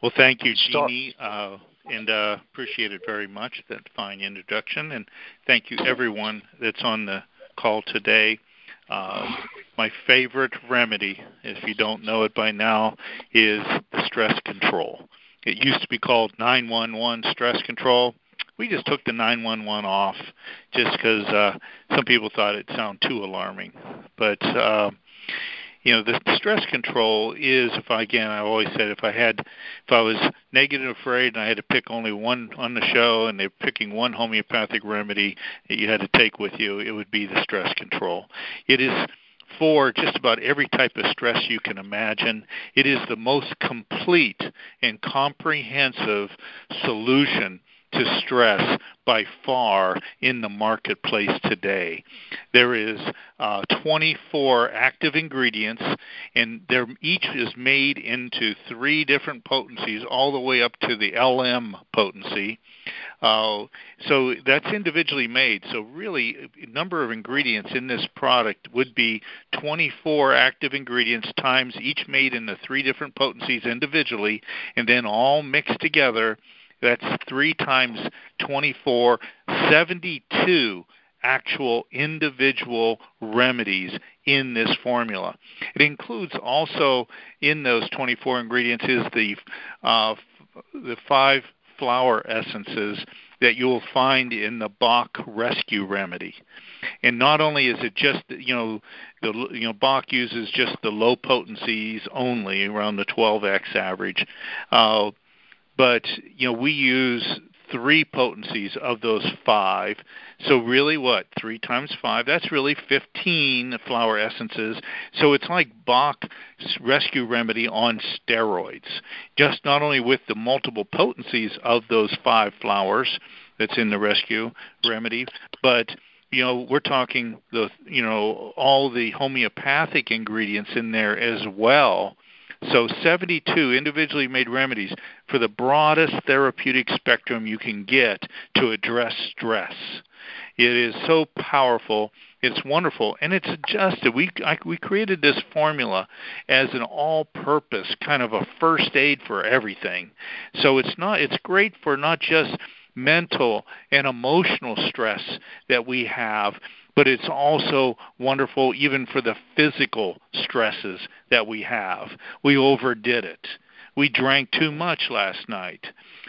Well, thank you, Jeanie, uh, and uh, appreciate it very much. That fine introduction, and thank you everyone that's on the call today. Uh, my favorite remedy, if you don't know it by now, is the stress control. It used to be called 911 stress control. We just took the 911 off just because uh, some people thought it sounded too alarming. But uh, you know, the stress control is if I again I always said if I had if I was negative afraid and I had to pick only one on the show and they're picking one homeopathic remedy that you had to take with you, it would be the stress control. It is for just about every type of stress you can imagine. It is the most complete and comprehensive solution to stress by far in the marketplace today. There is uh, 24 active ingredients, and they're, each is made into three different potencies, all the way up to the LM potency. Uh, so that's individually made. So really, number of ingredients in this product would be 24 active ingredients times each made in the three different potencies individually, and then all mixed together that's 3 times 24, 72 actual individual remedies in this formula. It includes also in those 24 ingredients is the uh, the five flower essences that you will find in the Bach Rescue Remedy. And not only is it just you know the you know Bach uses just the low potencies only around the 12x average. Uh, but you know we use three potencies of those five. So really, what three times five? That's really fifteen flower essences. So it's like Bach Rescue Remedy on steroids. Just not only with the multiple potencies of those five flowers that's in the Rescue Remedy, but you know we're talking the you know all the homeopathic ingredients in there as well so 72 individually made remedies for the broadest therapeutic spectrum you can get to address stress. It is so powerful. It's wonderful, and it's adjusted. We I, we created this formula as an all-purpose kind of a first aid for everything. So it's not. It's great for not just mental and emotional stress that we have, but it's also wonderful even for the physical stresses that we have. We overdid it. We drank too much last night.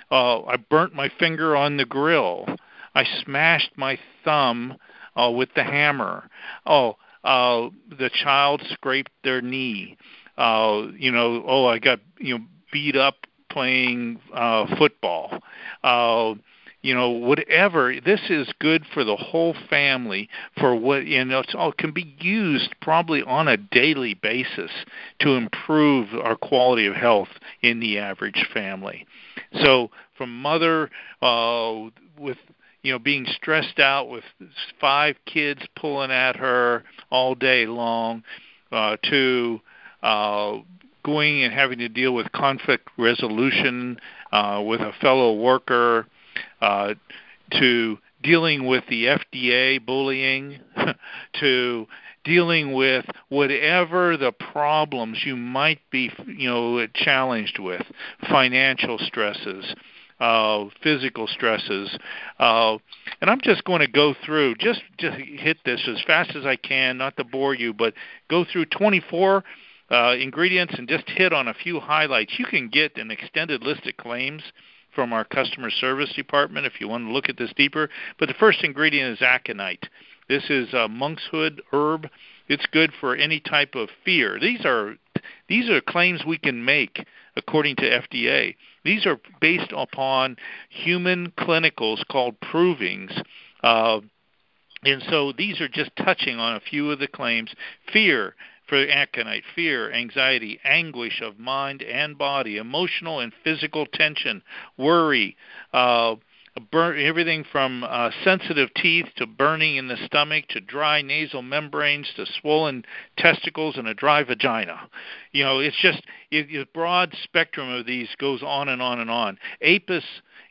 Uh, I burnt my finger on the grill. I smashed my thumb uh, with the hammer. Oh, uh, the child scraped their knee. Uh, you know, oh, I got you know beat up playing uh, football. Uh, you know whatever this is good for the whole family for what you know it's all can be used probably on a daily basis to improve our quality of health in the average family. So from mother uh with you know being stressed out with five kids pulling at her all day long uh to uh going and having to deal with conflict resolution uh with a fellow worker uh, to dealing with the FDA bullying, to dealing with whatever the problems you might be, you know, challenged with, financial stresses, uh, physical stresses, uh, and I'm just going to go through just just hit this as fast as I can, not to bore you, but go through 24 uh, ingredients and just hit on a few highlights. You can get an extended list of claims from our customer service department if you want to look at this deeper. But the first ingredient is aconite. This is a monkshood herb. It's good for any type of fear. These are these are claims we can make according to FDA. These are based upon human clinicals called provings. Uh, and so these are just touching on a few of the claims. Fear, for aconite, fear, anxiety, anguish of mind and body, emotional and physical tension, worry, uh, burn, everything from uh, sensitive teeth to burning in the stomach to dry nasal membranes to swollen testicles and a dry vagina. You know, it's just it, broad spectrum of these goes on and on and on. Apis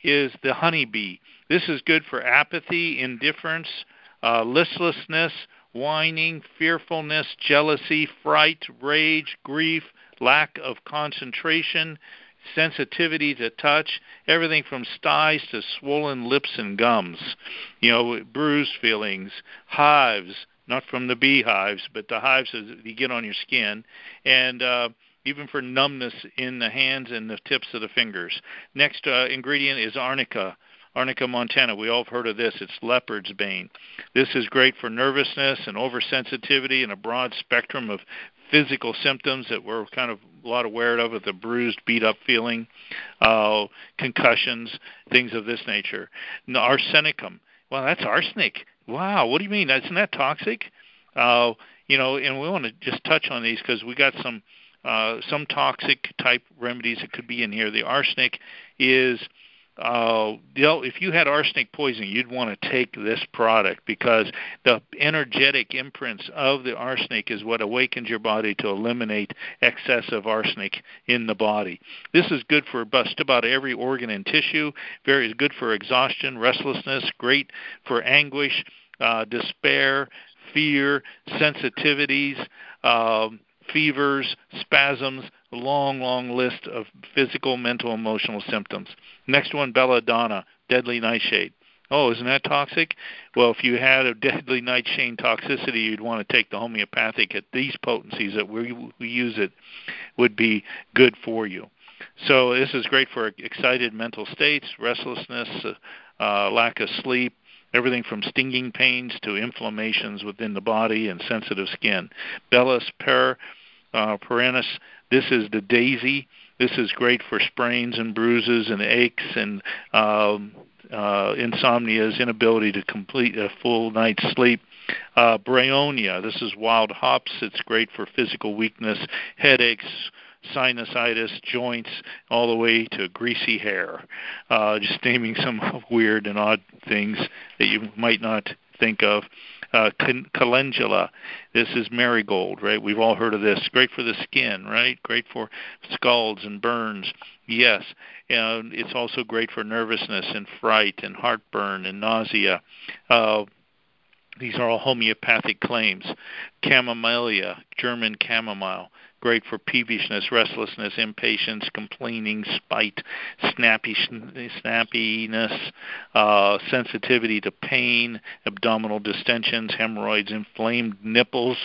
is the honeybee. This is good for apathy, indifference, uh, listlessness, whining, fearfulness, jealousy, fright, rage, grief, lack of concentration, sensitivity to touch, everything from styes to swollen lips and gums, you know, bruised feelings, hives, not from the beehives, but the hives that you get on your skin, and uh, even for numbness in the hands and the tips of the fingers. Next uh, ingredient is arnica. Arnica montana. We all have heard of this. It's leopard's bane. This is great for nervousness and oversensitivity and a broad spectrum of physical symptoms that we're kind of a lot aware of, with the bruised, beat up feeling, uh, concussions, things of this nature. arsenicum. Well, that's arsenic. Wow, what do you mean? Isn't that toxic? Uh, you know, and we want to just touch on these because we got some uh, some toxic type remedies that could be in here. The arsenic is uh, if you had arsenic poisoning, you'd want to take this product because the energetic imprints of the arsenic is what awakens your body to eliminate excess of arsenic in the body. This is good for just about every organ and tissue. Very good for exhaustion, restlessness. Great for anguish, uh, despair, fear, sensitivities. Um, fevers, spasms, a long, long list of physical, mental, emotional symptoms. Next one, belladonna, deadly nightshade. Oh, isn't that toxic? Well, if you had a deadly nightshade toxicity, you'd want to take the homeopathic at these potencies that we, we use it would be good for you. So this is great for excited mental states, restlessness, uh, uh, lack of sleep, everything from stinging pains to inflammations within the body and sensitive skin. Bellis per uh, perennis. This is the daisy. This is great for sprains and bruises and aches and um, uh, insomnias, inability to complete a full night's sleep. Uh, bryonia. This is wild hops. It's great for physical weakness, headaches, sinusitis, joints, all the way to greasy hair. Uh, just naming some weird and odd things that you might not think of uh, calendula. This is marigold, right? We've all heard of this. Great for the skin, right? Great for scalds and burns. Yes, and it's also great for nervousness and fright and heartburn and nausea. Uh, these are all homeopathic claims. Chamomilla, German chamomile, great for peevishness, restlessness, impatience, complaining, spite, snappy, snappiness, uh, sensitivity to pain, abdominal distensions, hemorrhoids, inflamed nipples,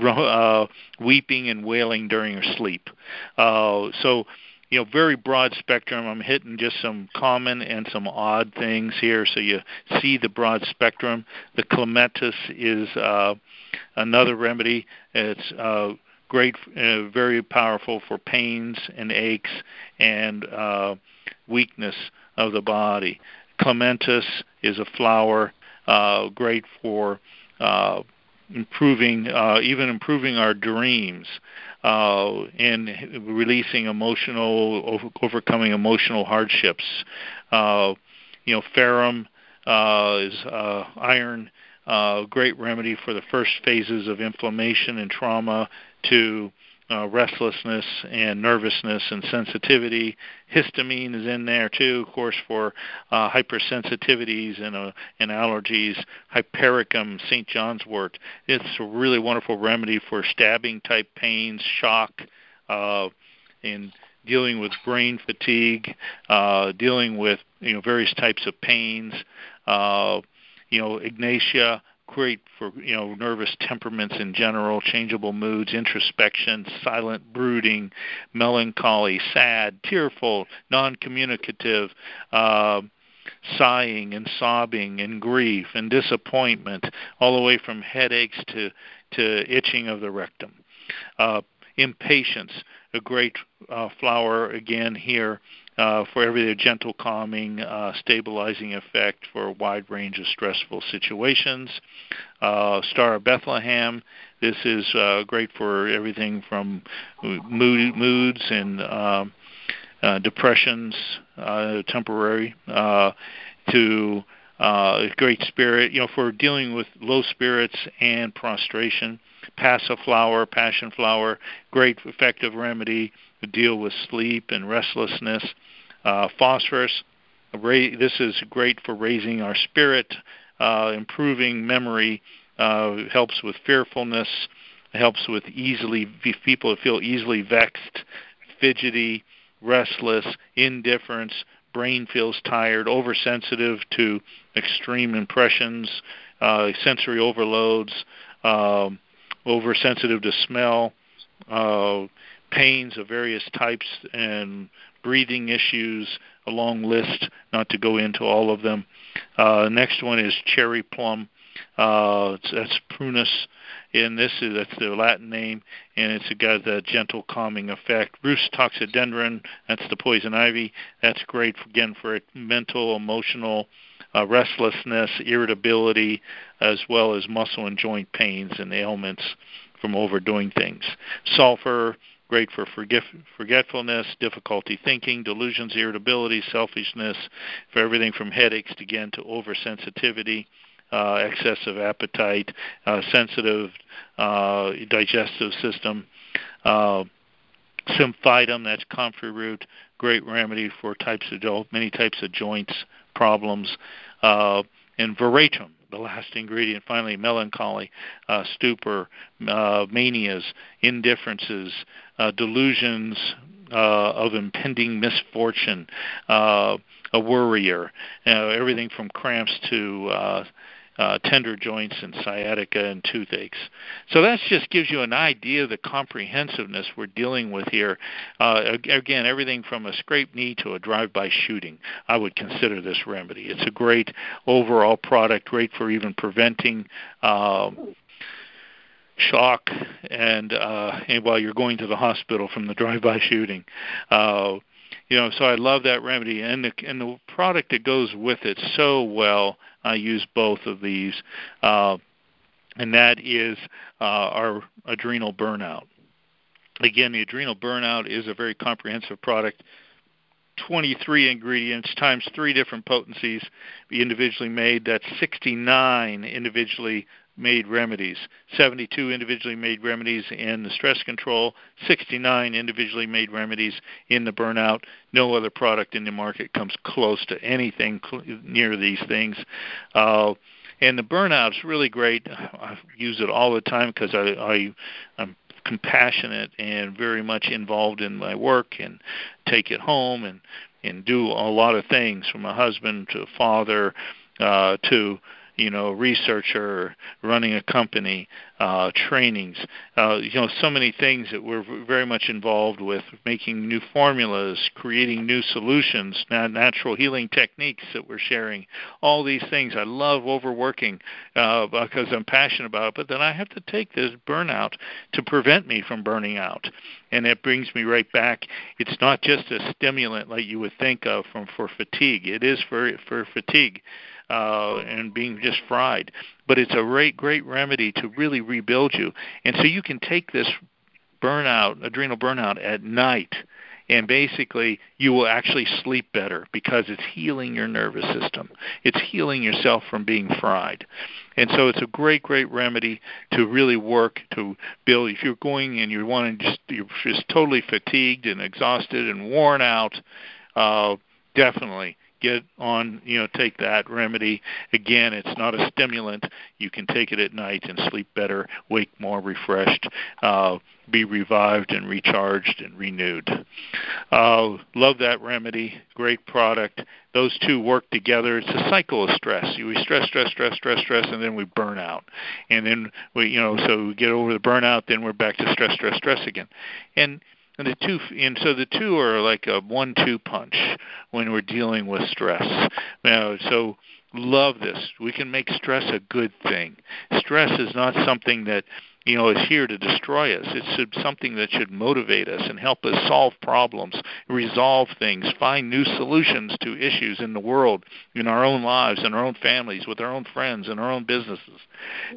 uh, weeping and wailing during your sleep. Uh, so you know, very broad spectrum. I'm hitting just some common and some odd things here, so you see the broad spectrum. The clematis is uh, another remedy. It's uh, great, uh, very powerful for pains and aches and uh, weakness of the body. Clematis is a flower, uh, great for uh, improving, uh, even improving our dreams uh, and releasing emotional, over, overcoming emotional hardships. Uh, you know, ferrum uh, is uh, iron, uh, great remedy for the first phases of inflammation and trauma to uh, restlessness and nervousness and sensitivity. Histamine is in there too, of course, for uh, hypersensitivities and, uh, and allergies. Hypericum, St. John's wort. It's a really wonderful remedy for stabbing type pains, shock, uh, in dealing with brain fatigue, uh, dealing with you know various types of pains. Uh, you know, Ignatia great for you know nervous temperaments in general, changeable moods, introspection, silent brooding, melancholy, sad, tearful, non-communicative. Uh, sighing and sobbing and grief and disappointment, all the way from headaches to, to itching of the rectum. Uh, Impatiens, a great uh, flower again here uh, for every gentle, calming, uh, stabilizing effect for a wide range of stressful situations. Uh, Star of Bethlehem. This is uh, great for everything from mood, moods and um, uh, depressions, uh, temporary, uh, to uh, great spirit. You know, for dealing with low spirits and prostration. Passiflora, passion flower, great effective remedy to deal with sleep and restlessness. Uh, phosphorus, this is great for raising our spirit, uh, improving memory, uh, helps with fearfulness, helps with easily people feel easily vexed, fidgety, restless, indifference, brain feels tired, oversensitive to extreme impressions, uh, sensory overloads, um, oversensitive to smell, uh, pains of various types, and breathing issues, a long list, not to go into all of them. Uh, next one is cherry plum. Uh, that's prunus, and this is that's the Latin name, and it's got that gentle calming effect. Rhus toxicodendron, that's the poison ivy. That's great again for mental, emotional uh, restlessness, irritability, as well as muscle and joint pains and ailments from overdoing things. Sulfur, great for forget, forgetfulness, difficulty thinking, delusions, irritability, selfishness, for everything from headaches to, again to oversensitivity. Uh, excessive appetite, uh, sensitive uh, digestive system. Uh, Symphytum, that's comfrey root, great remedy for types of many types of joints problems. Uh, and veratrum, the last ingredient. Finally, melancholy, uh, stupor, uh, manias, indifferences, uh, delusions uh, of impending misfortune, uh, a worrier, uh, everything from cramps to uh, uh, tender joints and sciatica and toothaches. So that just gives you an idea of the comprehensiveness we're dealing with here. Uh, again, everything from a scraped knee to a drive-by shooting, I would consider this remedy. It's a great overall product, great for even preventing. Uh, shock and uh and while you're going to the hospital from the drive by shooting uh you know so i love that remedy and the and the product that goes with it so well I use both of these, uh, and that is uh, our adrenal burnout. Again, the adrenal burnout is a very comprehensive product. 23 ingredients times three different potencies individually made. That's 69 individually made remedies, 72 individually made remedies in the stress control, 69 individually made remedies in the burnout. No other product in the market comes close to anything cl- near these things. Uh, and the burnout's really great. I use it all the time because I, I I'm compassionate and very much involved in my work and take it home and and do a lot of things from a husband to a father uh, to you know, researcher, running a company, uh, trainings, uh, you know, so many things that we're very much involved with, making new formulas, creating new solutions, natural healing techniques that we're sharing, all these things. I love overworking uh, because I'm passionate about it, but then I have to take this burnout to prevent me from burning out. And it brings me right back. It's not just a stimulant like you would think of from for fatigue. It is for for fatigue uh, and being just fried. But it's a great, great remedy to really rebuild you. And so you can take this burnout, adrenal burnout, at night, and basically you will actually sleep better because it's healing your nervous system. It's healing yourself from being fried. And so it's a great, great remedy to really work to build. If you're going and you want to just you're just totally fatigued and exhausted and worn out, uh, definitely get on, you know, take that remedy. Again, it's not a stimulant. You can take it at night and sleep better, wake more refreshed, uh, be revived and recharged and renewed. Uh, love that remedy. Great product. Those two work together. It's a cycle of stress. You we stress, stress, stress, stress, stress, and then we burn out. And then we, you know, so we get over the burnout, then we're back to stress, stress, stress again. And and the two, and so the two are like a one-two punch when we're dealing with stress. Now, so love this. We can make stress a good thing. Stress is not something that you know is here to destroy us. It's something that should motivate us and help us solve problems, resolve things, find new solutions to issues in the world, in our own lives, in our own families, with our own friends, and our own businesses.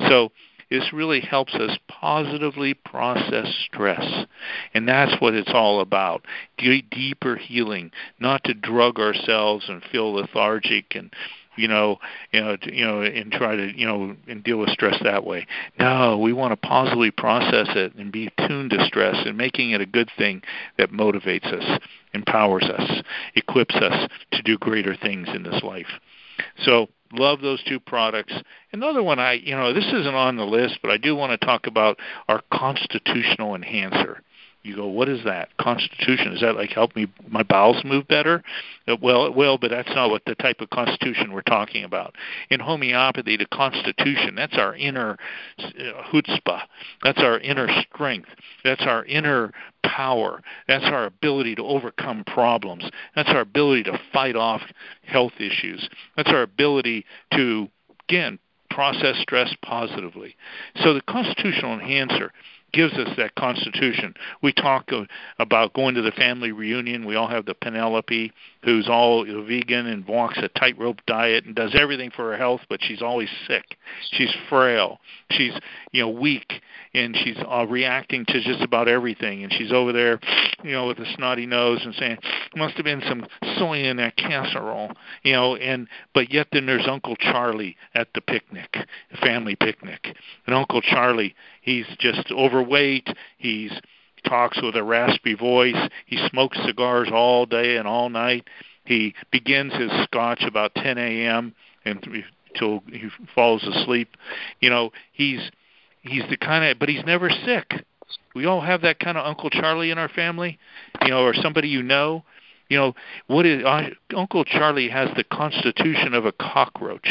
So this really helps us positively process stress. And that's what it's all about. D- deeper healing, not to drug ourselves and feel lethargic and you know, you know, you know, and try to, you know, and deal with stress that way. No, we want to positively process it and be tuned to stress and making it a good thing that motivates us, empowers us, equips us to do greater things in this life. So Love those two products. Another one I, you know, this isn't on the list, but I do want to talk about our constitutional enhancer. You go, what is that? Constitution. Is that like help me my bowels move better? Uh, well, it will, but that's not what the type of constitution we're talking about. In homeopathy, the constitution, that's our inner uh, chutzpah. That's our inner strength. That's our inner power. That's our ability to overcome problems. That's our ability to fight off health issues. That's our ability to, again, process stress positively. So the constitutional enhancer gives us that constitution. We talk uh, about going to the family reunion. We all have the Penelope who's all vegan and walks a tightrope diet and does everything for her health, but she's always sick. She's frail. She's you know weak and she's uh, reacting to just about everything. And she's over there, you know, with a snotty nose and saying, "Must have been some soy in that casserole," you know. And but yet then there's Uncle Charlie at the picnic, family picnic, and Uncle Charlie, he's just overweight. He's talks with a raspy voice. He smokes cigars all day and all night. He begins his scotch about 10 a.m. until he falls asleep. You know, he's he's the kind of, but he's never sick. We all have that kind of Uncle Charlie in our family, you know, or somebody you know. You know, what is uh, Uncle Charlie has the constitution of a cockroach.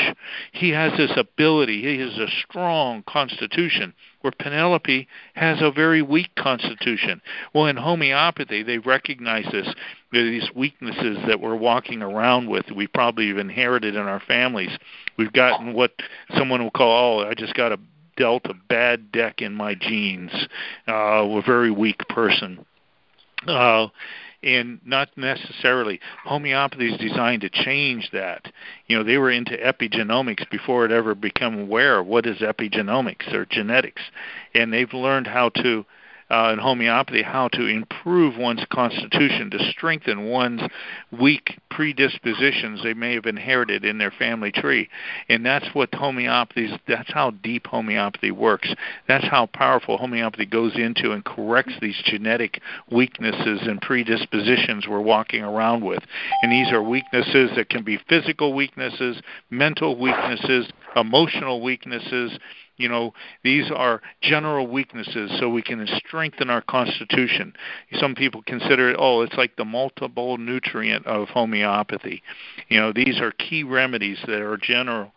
He has this ability. He has a strong constitution, where Penelope has a very weak constitution. Well, in homeopathy, they recognize this these weaknesses that we're walking around with. We probably have inherited in our families. We've gotten what someone will call, oh, I just got a dealt a bad deck in my genes. Uh, a very weak person. Uh, and not necessarily homeopathy is designed to change that. You know, they were into epigenomics before it ever became aware of what is epigenomics or genetics, and they've learned how to uh, in homeopathy how to improve one's constitution, to strengthen one's weak predispositions they may have inherited in their family tree. And that's what homeopathy that's how deep homeopathy works. That's how powerful homeopathy goes into and corrects these genetic weaknesses and predispositions we're walking around with. And these are weaknesses that can be physical weaknesses, mental weaknesses, emotional weaknesses, you know, these are general weaknesses so we can strengthen our constitution. Some people consider it, oh, it's like the multiple nutrient of homeopathy. You know, these are key remedies that are general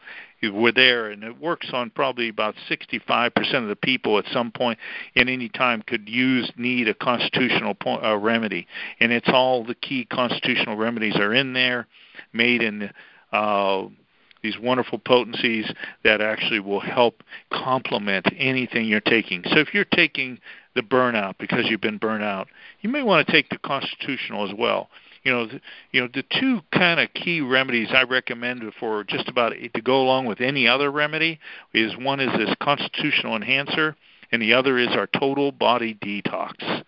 were there, and it works on probably about 65% of the people at some point in any time could use need a constitutional point, uh, remedy, and it's all the key constitutional remedies are in there, made in uh, these wonderful potencies that actually will help complement anything you're taking. So if you're taking the burnout because you've been burnt out, you may want to take the constitutional as well. You know, the, you know the two kind of key remedies I recommend for just about to go along with any other remedy is one is this constitutional enhancer, and the other is our total body detox.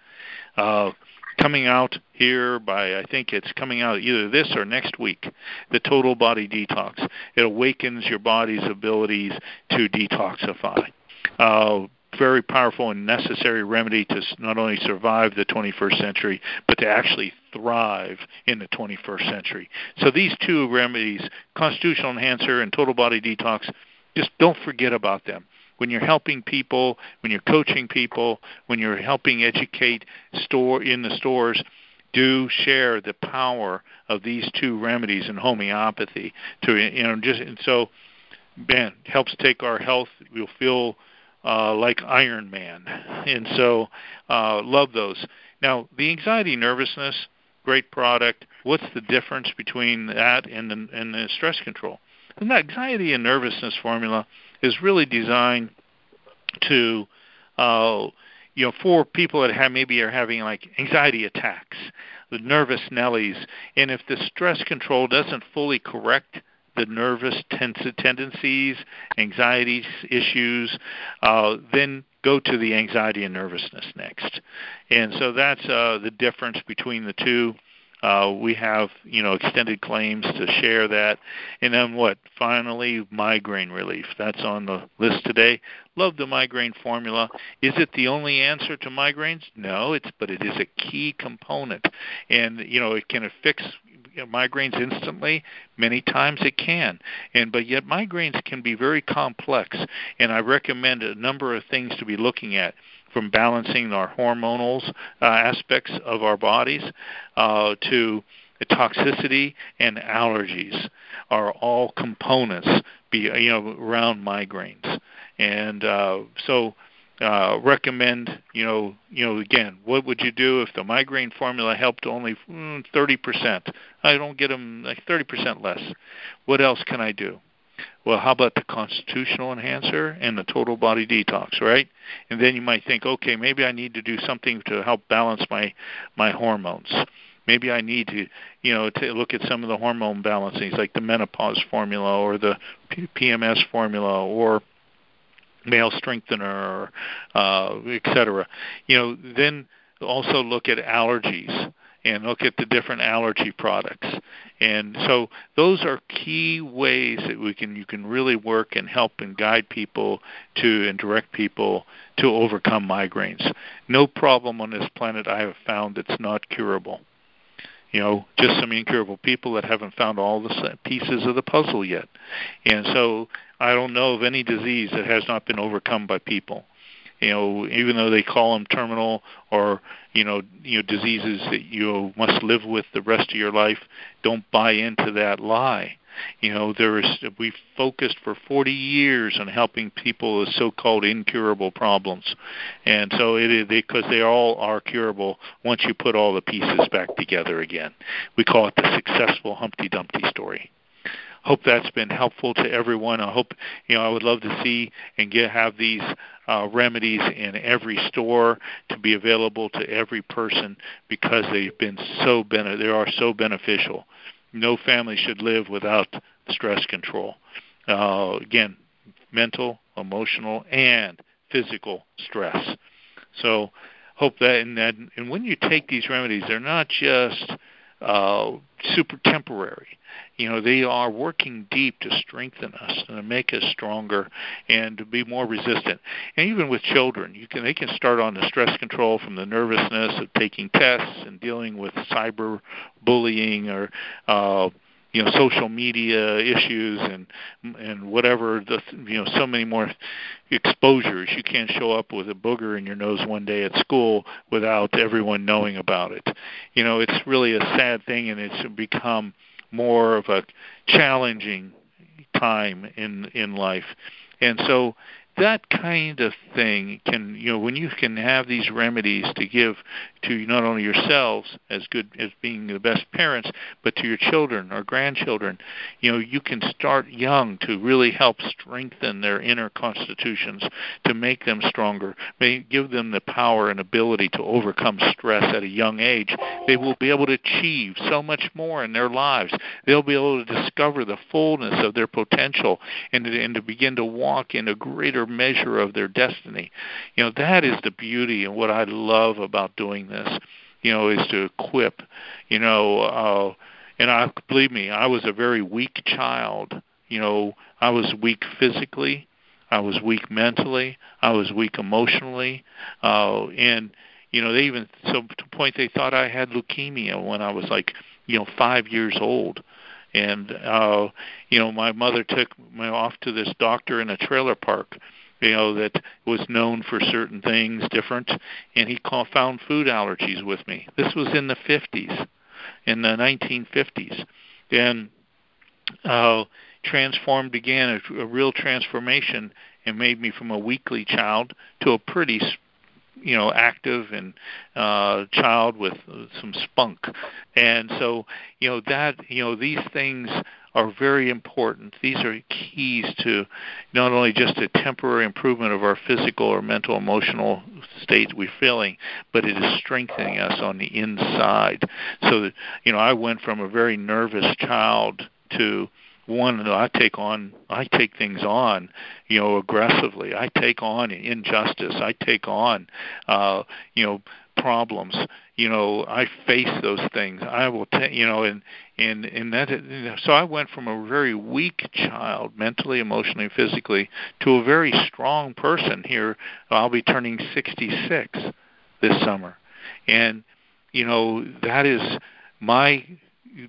Uh, coming out here by I think it's coming out either this or next week. The total body detox. It awakens your body's abilities to detoxify. Uh, very powerful and necessary remedy to not only survive the 21st century, but to actually thrive in the 21st century. So these two remedies, constitutional enhancer and total body detox, just don't forget about them when you're helping people, when you're coaching people, when you're helping educate store in the stores, do share the power of these two remedies in homeopathy to you know just and so man helps take our health. We'll feel uh, like Iron Man. And so uh, love those. Now the anxiety nervousness great product. What's the difference between that and the, and the stress control the anxiety and nervousness formula is really designed to uh, you know for people that have maybe are having like anxiety attacks, the nervous nellies, and if the stress control doesn't fully correct the nervous tendencies, anxiety issues, uh, then go to the anxiety and nervousness next. And so that's uh, the difference between the two. Uh, we have, you know, extended claims to share that. And then what? Finally, migraine relief. That's on the list today. Love the migraine formula. Is it the only answer to migraines? No, it's but it is a key component. And, you know, it can fix you know, migraines instantly? Many times it can. And but yet migraines can be very complex and I recommend a number of things to be looking at. from balancing our hormonal uh, aspects of our bodies uh, to toxicity and allergies are all components be you know around migraines and uh, so uh, recommend you know you know again what would you do if the migraine formula helped only mm, thirty percent I don't get them like thirty percent less what else can I do well, how about the constitutional enhancer and the total body detox, right? And then you might think, okay, maybe I need to do something to help balance my my hormones. Maybe I need to, you know, to look at some of the hormone balancing, like the menopause formula or the PMS formula or male strengthener, uh, et cetera. You know, then also look at allergies and look at the different allergy products. And so those are key ways that we can you can really work and help and guide people to and direct people to overcome migraines. No problem on this planet I have found that's not curable. You know, just some incurable people that haven't found all the pieces of the puzzle yet. And so I don't know of any disease that has not been overcome by people you know, even though they call them terminal or you know, you know, diseases that you must live with the rest of your life, don't buy into that lie. You know, there is we've focused for 40 years on helping people with so-called incurable problems, and so it is because they all are curable once you put all the pieces back together again. We call it the successful Humpty Dumpty story hope that's been helpful to everyone. I hope you know I would love to see and get have these uh, remedies in every store to be available to every person because they've been so bene- they are so beneficial. No family should live without stress control. Uh, again, mental, emotional, and physical stress. So hope that and that and when you take these remedies, they're not just uh, super temporary. You know, they are working deep to strengthen us and to make us stronger and to be more resistant. And even with children, you can they can start on the stress control from the nervousness of taking tests and dealing with cyber bullying or uh, you know social media issues and and whatever the you know so many more exposures. You can't show up with a booger in your nose one day at school without everyone knowing about it. You know it's really a sad thing and it's become more of a challenging time in in life. And so that kind of thing can you know when you can have these remedies to give to not only yourselves as good as being the best parents but to your children or grandchildren. You know you can start young to really help strengthen their inner constitutions to make them stronger may give them the power and ability to overcome stress at a young age. They will be able to achieve so much more in their lives. They'll be able to discover the fullness of their potential and to, and to begin to walk in a greater measure of their destiny. You know, that is the beauty and what I love about doing this, you know, is to equip, you know, uh, and I believe me, I was a very weak child. You know, I was weak physically, I was weak mentally, I was weak emotionally, uh, and you know, they even so to the point they thought I had leukemia when I was like, you know, five years old and uh you know my mother took me off to this doctor in a trailer park you know, that was known for certain things different, and he call, found food allergies with me. This was in the 50s, in the 1950s, and uh, transformed began a, a real transformation and made me from a weakly child to a pretty you know active and uh child with some spunk. And so you know that you know these things are very important. These are keys to not only just a temporary improvement of our physical or mental emotional state we're feeling, but it is strengthening us on the inside. So that, you know, I went from a very nervous child to one that I take on I take things on, you know, aggressively. I take on injustice. I take on uh, you know, problems. You know i face those things. I will t- you know and and and that so i went from a very weak child mentally emotionally physically to a very strong person here. I'll be turning 66 this summer. And you know that is my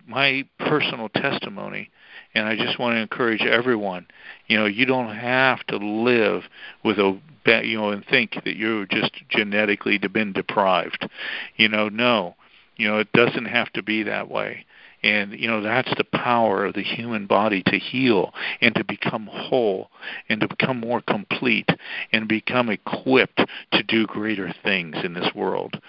my personal testimony And I just want to encourage everyone, you know, you don't have to live with a you know and think that you're just genetically been deprived. You know, no. You know, it doesn't have to be that way. And, you know, that's the power of the human body to heal and to become whole and to become more complete and become equipped to do greater things in this world.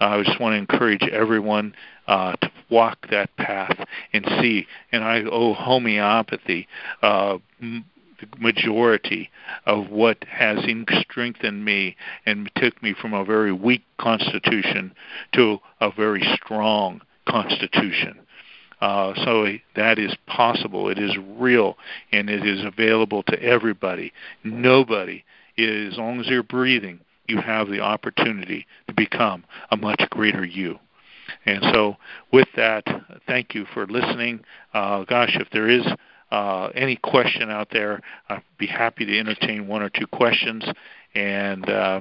Uh, I just want to encourage everyone uh, to walk that path and see. And I owe homeopathy uh, m- the majority of what has strengthened me and took me from a very weak constitution to a very strong constitution. Uh, so that is possible. It is real, and it is available to everybody. Nobody, as long as you're breathing, you have the opportunity to become a much greater you. And so, with that, thank you for listening. Uh, gosh, if there is uh, any question out there, I'd be happy to entertain one or two questions. And uh,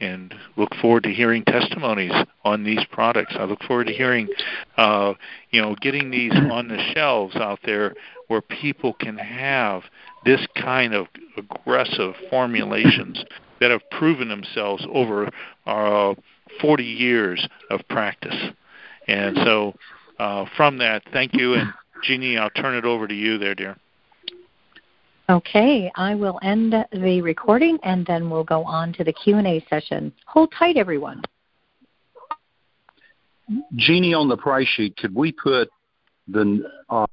and look forward to hearing testimonies on these products. I look forward to hearing, uh, you know, getting these on the shelves out there where people can have this kind of aggressive formulations that have proven themselves over uh, 40 years of practice. And so, uh, from that, thank you. And Jeanie, I'll turn it over to you there, dear. Okay, I will end the recording and then we'll go on to the Q&A session. Hold tight everyone. Jeannie, on the price sheet, could we put the uh,